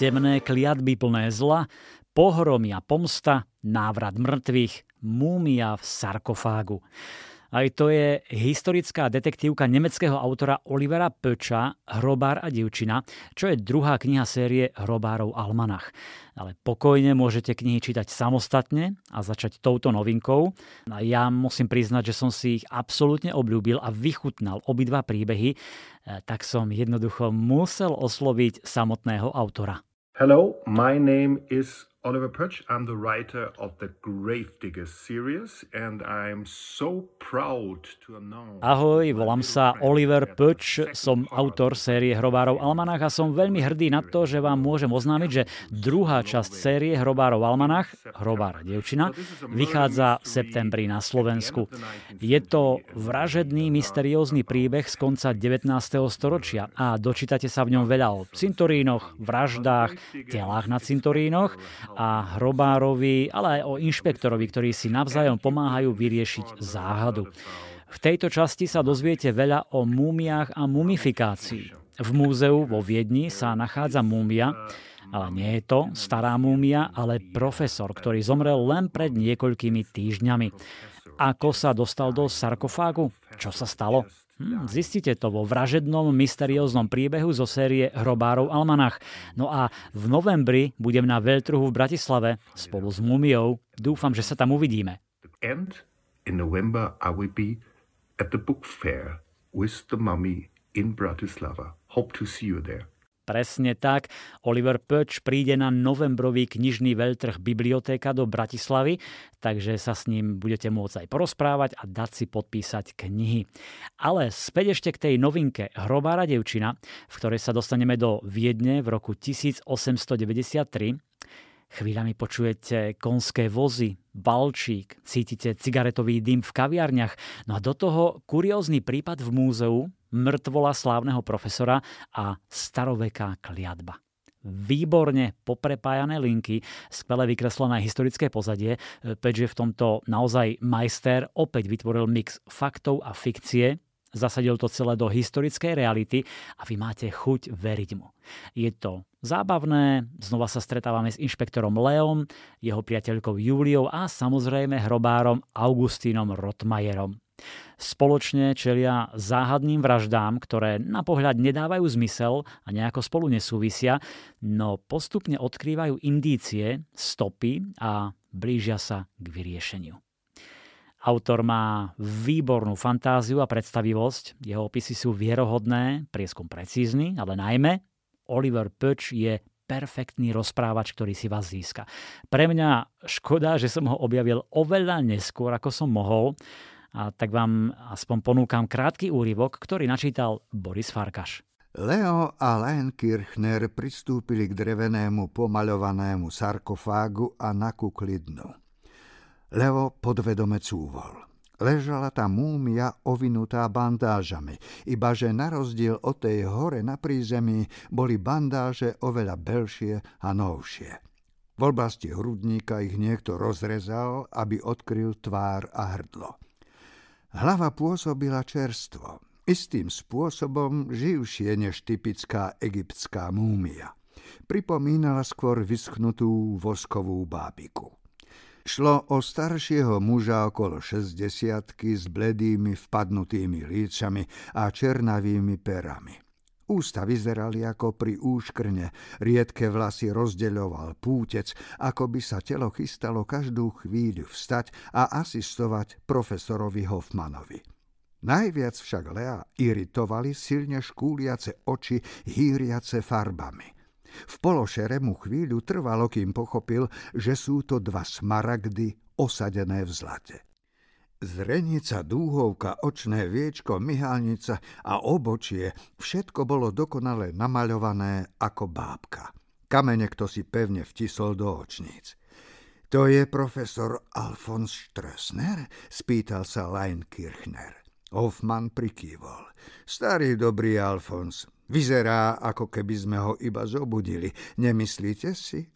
temné kliatby plné zla, pohromy a pomsta, návrat mŕtvych, múmia v sarkofágu. Aj to je historická detektívka nemeckého autora Olivera Pöča Hrobár a divčina, čo je druhá kniha série Hrobárov Almanach. Ale pokojne môžete knihy čítať samostatne a začať touto novinkou. A ja musím priznať, že som si ich absolútne obľúbil a vychutnal obidva príbehy, e, tak som jednoducho musel osloviť samotného autora. Hello, my name is Oliver Perch. I'm the writer of the Gravedigger series and I'm so proud to announce... Ahoj, volám sa Oliver Perch, som autor série Hrobárov Almanach a som veľmi hrdý na to, že vám môžem oznámiť, že druhá časť série Hrobárov Almanach, Hrobár dievčina, vychádza v septembri na Slovensku. Je to vražedný, mysteriózny príbeh z konca 19. storočia a dočítate sa v ňom veľa o cintorínoch, vraždách, telách na cintorínoch a hrobárovi, ale aj o inšpektorovi, ktorí si navzájom pomáhajú vyriešiť záhadu. V tejto časti sa dozviete veľa o múmiách a mumifikácii. V múzeu vo Viedni sa nachádza múmia, ale nie je to stará múmia, ale profesor, ktorý zomrel len pred niekoľkými týždňami. Ako sa dostal do sarkofágu? Čo sa stalo? Hm, zistite to vo vražednom mysterióznom príbehu zo série Hrobárov Almanach. No a v novembri budem na veľtrhu v Bratislave spolu s Mumiou. Dúfam, že sa tam uvidíme. And in November I will be at the book fair with the mummy in Bratislava. Hope to see you there. Presne tak. Oliver Pöč príde na novembrový knižný veľtrh Bibliotéka do Bratislavy, takže sa s ním budete môcť aj porozprávať a dať si podpísať knihy. Ale späť ešte k tej novinke Hrobára devčina, v ktorej sa dostaneme do Viedne v roku 1893. Chvíľami počujete konské vozy, balčík, cítite cigaretový dym v kaviarniach, no a do toho kuriózny prípad v múzeu, mŕtvola slávneho profesora a staroveká kliatba výborne poprepájané linky, skvelé vykreslené historické pozadie. Peč v tomto naozaj majster opäť vytvoril mix faktov a fikcie, zasadil to celé do historickej reality a vy máte chuť veriť mu. Je to zábavné, znova sa stretávame s inšpektorom Leom, jeho priateľkou Júliou a samozrejme hrobárom Augustínom Rotmajerom. Spoločne čelia záhadným vraždám, ktoré na pohľad nedávajú zmysel a nejako spolu nesúvisia, no postupne odkrývajú indície, stopy a blížia sa k vyriešeniu. Autor má výbornú fantáziu a predstavivosť, jeho opisy sú vierohodné, prieskum precízny, ale najmä Oliver Pöč je perfektný rozprávač, ktorý si vás získa. Pre mňa škoda, že som ho objavil oveľa neskôr, ako som mohol, a tak vám aspoň ponúkam krátky úryvok, ktorý načítal Boris Farkaš. Leo a Len Kirchner pristúpili k drevenému pomaľovanému sarkofágu a nakúkli dnu. Leo podvedome cúvol. Ležala tam múmia ovinutá bandážami, iba že na rozdiel od tej hore na prízemí boli bandáže oveľa belšie a novšie. V oblasti hrudníka ich niekto rozrezal, aby odkryl tvár a hrdlo. Hlava pôsobila čerstvo, istým spôsobom živšie než typická egyptská múmia. Pripomínala skôr vyschnutú voskovú bábiku. Šlo o staršieho muža okolo 60 s bledými vpadnutými lícami a černavými perami. Ústa vyzerali ako pri úškrne, riedke vlasy rozdeľoval pútec, ako by sa telo chystalo každú chvíľu vstať a asistovať profesorovi Hoffmanovi. Najviac však Lea iritovali silne škúliace oči hýriace farbami. V pološere mu chvíľu trvalo, kým pochopil, že sú to dva smaragdy osadené v zlate. Zrenica, dúhovka, očné viečko, myhalnica a obočie, všetko bolo dokonale namaľované ako bábka. Kamene kto si pevne vtisol do očníc. To je profesor Alfons Strössner? spýtal sa Kirchner. Hoffman prikývol. Starý dobrý Alfons, vyzerá, ako keby sme ho iba zobudili. Nemyslíte si?